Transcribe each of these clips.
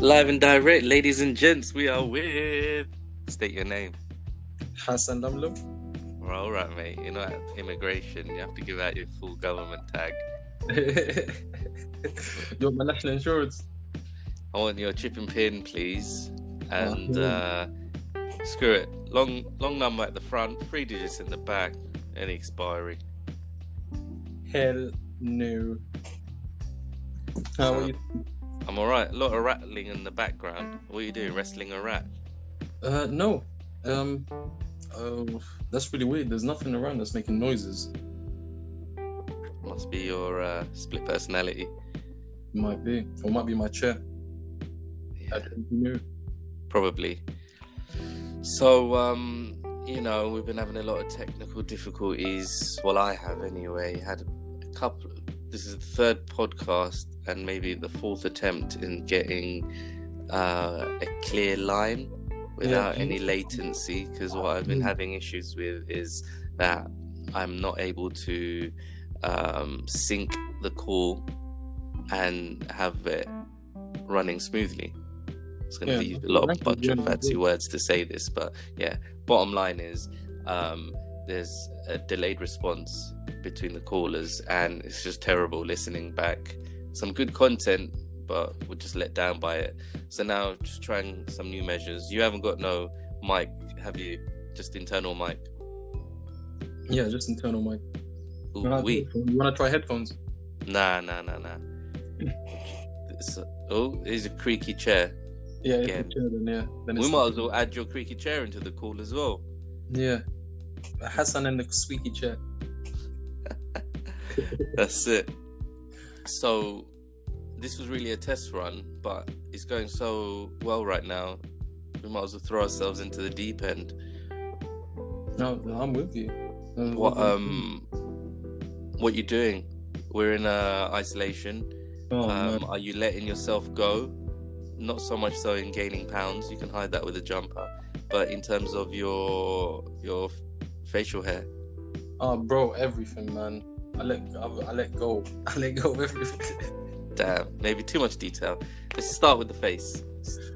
Live and direct, ladies and gents, we are with. State your name. Hassan Lamlum. Well, all right, mate. You know, at immigration, you have to give out your full government tag. you want my national insurance? I want your chip and pin, please. And uh, screw it. Long, long number at the front, three digits in the back. Any expiry. Hell no. How are you? I'm all right. A lot of rattling in the background. What are you doing? Wrestling a rat? Uh, no. Um, oh, that's really weird. There's nothing around that's making noises. Must be your uh, split personality. Might be, or might be my chair. I Yeah. know. probably. So, um, you know, we've been having a lot of technical difficulties. Well, I have anyway. Had a couple. This is the third podcast and maybe the fourth attempt in getting uh, a clear line without Yeah. any latency. Because what I've been Mm. having issues with is that I'm not able to um, sync the call and have it running smoothly. It's going to Yeah, use a lot of bunch of fancy words to say this, but yeah. Bottom line is, um, there's a delayed response between the callers, and it's just terrible listening back. Some good content, but we're just let down by it. So now, just trying some new measures. You haven't got no mic, have you? Just internal mic. Yeah, just internal mic. Ooh, we You want to try headphones? nah nah nah nah. Oh, here's a creaky chair. Yeah, Again. chair, then yeah. Then We might as well add your creaky chair into the call as well. Yeah. Hassan and the squeaky chair. That's it. So, this was really a test run, but it's going so well right now. We might as well throw ourselves into the deep end. No, I'm with you. Uh, What um, what you doing? We're in uh, isolation. Oh, Um, are you letting yourself go? Not so much so in gaining pounds. You can hide that with a jumper, but in terms of your your facial hair, Oh, bro, everything, man. I let I, I let go. I let go of everything. damn, maybe too much detail. Let's start with the face.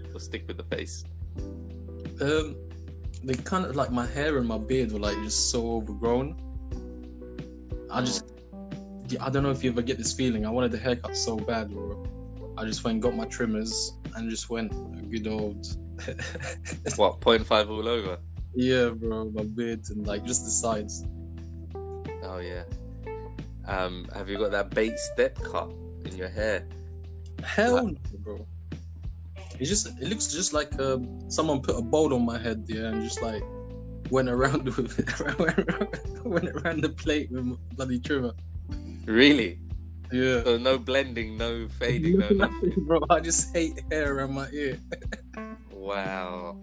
We'll stick with the face. Um, they kind of like my hair and my beard were like just so overgrown. I just, yeah, I don't know if you ever get this feeling. I wanted the haircut so bad, bro. I just went got my trimmers and just went a good old. What point five all over? Yeah, bro, my beard and like just the sides. Oh yeah. Um, have you got that bait step cut in your hair? Hell, no, bro. It just, it looks just like um, someone put a bowl on my head, yeah, and just like went around with it, went around the plate with my bloody trimmer. Really? Yeah. So no blending, no fading, no nothing. bro. I just hate hair around my ear. Wow.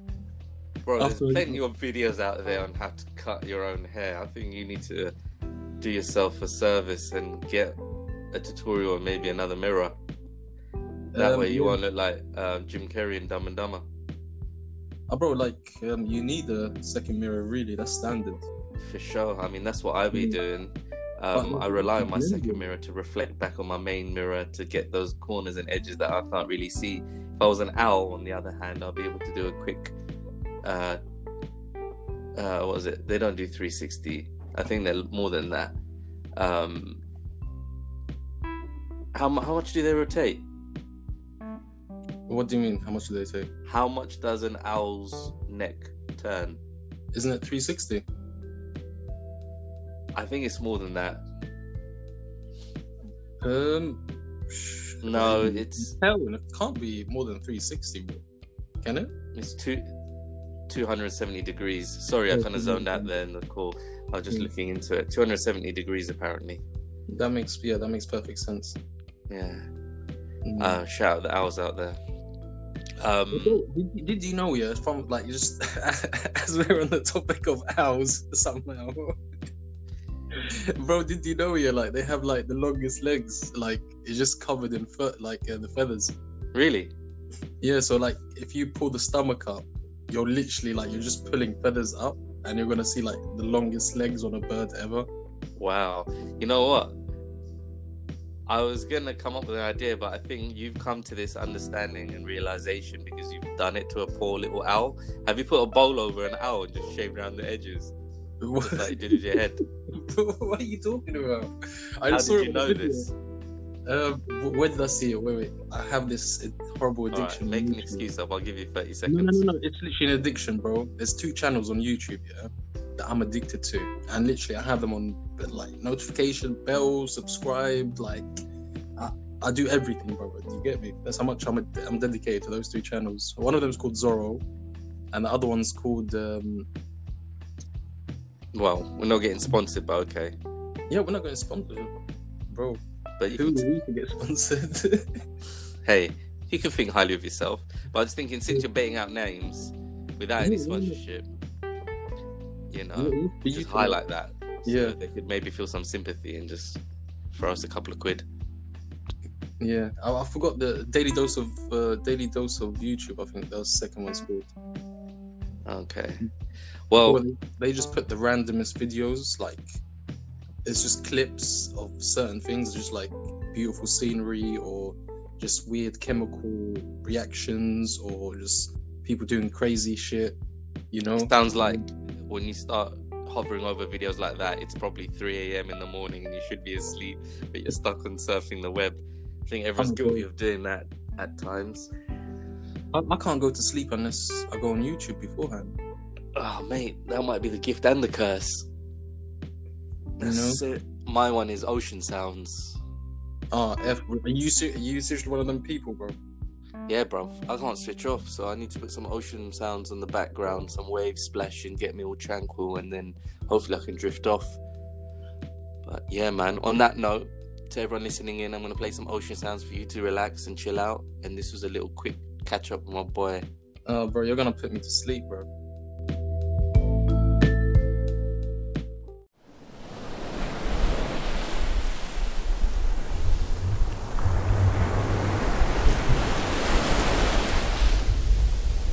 Bro, there's After- plenty of videos out there on how to cut your own hair. I think you need to do yourself a service and get a tutorial or maybe another mirror. That Um, way you yeah. won't look like um, Jim Carrey in Dumb and Dumber. Uh, bro, like um, you need a second mirror. Really, that's standard. For sure. I mean, that's what I'll be Mm. doing. Um, But- I rely on my Yeah. second mirror to reflect back on my main mirror to get those corners and edges that I can't really see. If I was an owl, on the other hand, I'll be able to do a quick. Uh, uh, what was it? They don't do 360. I think they're more than that. Um, how how much do they rotate? What do you mean? How much do they take? How much does an owl's neck turn? Isn't it 360? I think it's more than that. Um, No, it's hell. It can't be more than 360. Can it? It's two, 270 degrees. Sorry, I kind of zoned out there in the call. I was just looking into it. 270 degrees, apparently. That makes yeah, that makes perfect sense. Yeah. Mm. Uh, shout out the owls out there. Um, did, did you know, yeah, from like just as we're on the topic of owls somehow, bro, did you know, yeah, like they have like the longest legs, like it's just covered in fe- like uh, the feathers. really? Yeah, so like if you pull the stomach up, you're literally like you're just pulling feathers up, and you're gonna see like the longest legs on a bird ever. Wow. You know what? I was gonna come up with an idea, but I think you've come to this understanding and realization because you've done it to a poor little owl. Have you put a bowl over an owl and just shaved around the edges, just like you did with your head? what are you talking about? I How just saw did you know this? Uh, did I see it? Wait, wait. I have this horrible All right, addiction. make an excuse up. I'll give you thirty seconds. no, no, no. no. It's literally an addiction, bro. There's two channels on YouTube, yeah, that I'm addicted to, and literally I have them on like notification, bell, subscribe, like I, I do everything, bro. Do you get me? That's how much I'm I'm dedicated to those two channels. One of them's called Zorro, and the other one's called um. Well, we're not getting sponsored, but okay. Yeah, we're not going to sponsor, bro. But you Who can we to get sponsored? hey, you can think highly of yourself. But I was thinking, since you're betting out names without any sponsorship, you know, you just highlight that. So Yeah. they could maybe feel some sympathy and just throw us a couple of quid. Yeah, I, I forgot the daily dose of uh, daily dose of YouTube. I think that was the second one's called. Okay. Well, they, they just put the randomest videos, like it's just clips of certain things, just like beautiful scenery or just weird chemical reactions or just people doing crazy shit. You know? sounds like when you start hovering over videos like that, it's probably 3 a.m. in the morning and you should be asleep, but you're stuck on surfing the web. I think everyone's guilty of doing that at times. I, I can't go to sleep unless I go on YouTube beforehand. Oh, mate, that might be the gift and the curse. That's it. My one is ocean sounds. Ah, F, are you ser- are you seriously one of them people, bro? Yeah, bro, I can't switch off, so I need to put some ocean sounds on the background, some waves splashing, get me all tranquil, and then hopefully I can drift off. But yeah, man, on that note, to everyone listening in, I'm going to play some ocean sounds for you to relax and chill out. And this was a little quick catch up with my boy. Uh, bro, you're gonna put me to sleep, bro.